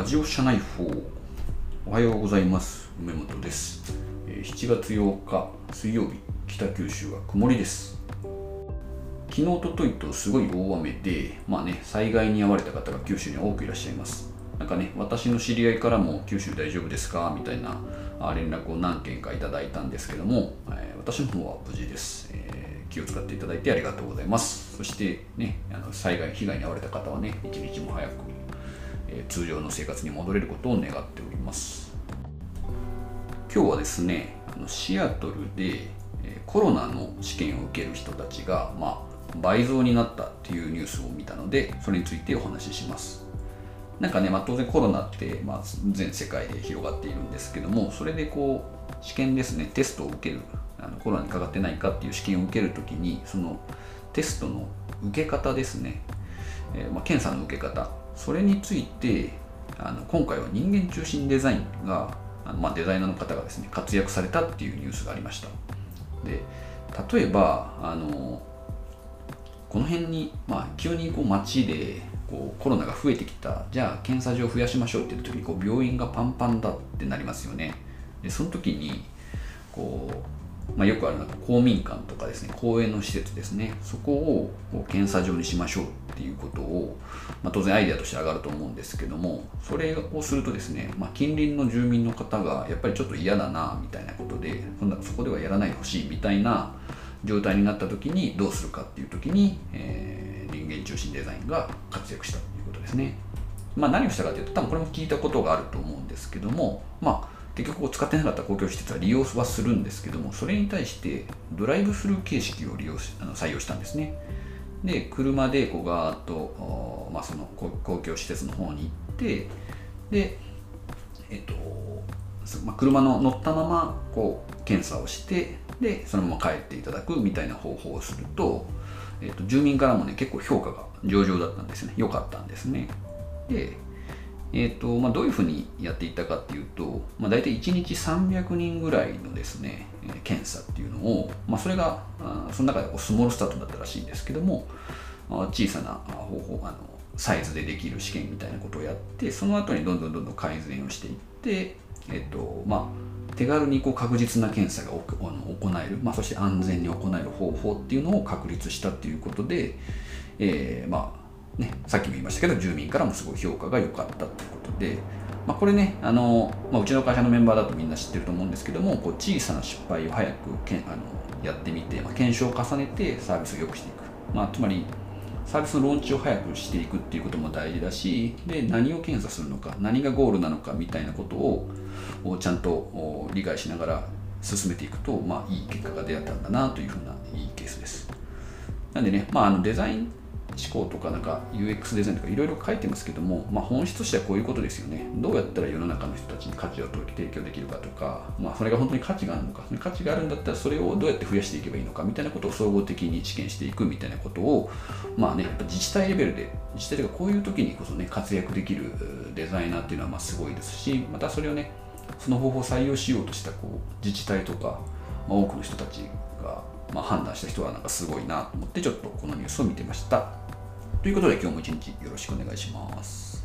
ラジオ社内報おはようございます。梅本です。え7月8日水曜日北九州は曇りです。昨日おとといとすごい大雨でまあね災害に遭われた方が九州に多くいらっしゃいます。なんかね私の知り合いからも九州大丈夫ですか？みたいなあ連絡を何件かいただいたんですけども、え私の方は無事です、えー気を使っていただいてありがとうございます。そしてねあの災害被害に遭われた方はね一日も早くえ通常の生活に戻れることを願っております。今日はですねシアトルでコロナの試験を受ける人たちが、まあ、倍増になったっていうニュースを見たのでそれについてお話しします。なんかね、まあ、当然コロナって、まあ、全世界で広がっているんですけどもそれでこう試験ですねテストを受けるあのコロナにかかってないかっていう試験を受けるときにそのテストの受け方ですね、えーまあ、検査の受け方それについてあの今回は人間中心デザインがあの、まあ、デザイナーの方がですね活躍されたっていうニュースがありました。で例えばあのこの辺に、まあ、急にこう街でこうコロナが増えてきた。じゃあ検査場を増やしましょうっていう時にこう病院がパンパンだってなりますよね。でその時にこう、まあ、よくあるのが公民館とかですね公園の施設ですねそこをこう検査場にしましょうっていうことを、まあ、当然アイデアとして上がると思うんですけどもそれをするとですね、まあ、近隣の住民の方がやっぱりちょっと嫌だなみたいなことでそんなそこではやらないでほしいみたいな状態になった時にどうするかっていう時に、えー人間中心デザインが活躍したということですね。まあ、何をしたかというと多分これも聞いたことがあると思うんですけども、まあ、結局使ってなかった公共施設は利用はするんですけどもそれに対してドライブスルー形式を利用しあの採用したんですね。で車でこうガーッと、まあ、その公共施設の方に行ってでえっとまあ、車の乗ったままこう検査をしてでそのまま帰っていただくみたいな方法をすると,、えっと住民からもね結構評価が上々だったんですね良かったんですねで、えっとまあ、どういうふうにやっていったかっていうと、まあ、大体1日300人ぐらいのですね検査っていうのを、まあ、それがあその中でスモールスタートだったらしいんですけども、小さな方法あのサイズでできる試験みたいなことをやってその後にどんどんどんどん改善をしていって、えっとまあ、手軽にこう確実な検査がおあの行える、まあ、そして安全に行える方法っていうのを確立したっていうことで、えーまあね、さっきも言いましたけど住民からもすごい評価が良かったということで、まあ、これねあの、まあ、うちの会社のメンバーだとみんな知ってると思うんですけどもこう小さな失敗を早くけんあのやってみて、まあ、検証を重ねてサービスを良くしていく、まあ、つまりサービスのローンチを早くしていくっていうことも大事だしで何を検査するのか何がゴールなのかみたいなことをちゃんと理解しながら進めていくと、まあ、いい結果が出会ったんだなというふうないいケースです。なんでね、まあ、あのデザイン思考とかなんか UX デザインとかいろいろ書いてますけども、まあ、本質としてはこういうことですよね。どうやったら世の中の人たちに価値を提供できるかとか、まあ、それが本当に価値があるのか、価値があるんだったらそれをどうやって増やしていけばいいのかみたいなことを総合的に知見していくみたいなことを、まあね、やっぱ自治体レベルで、自治体がこういう時にこそね、活躍できるデザイナーっていうのはまあすごいですし、またそれをね、その方法を採用しようとしたこう自治体とか、まあ、多くの人たちが、まあ、判断した人はなんかすごいなと思ってちょっとこのニュースを見てました。ということで今日も一日よろしくお願いします。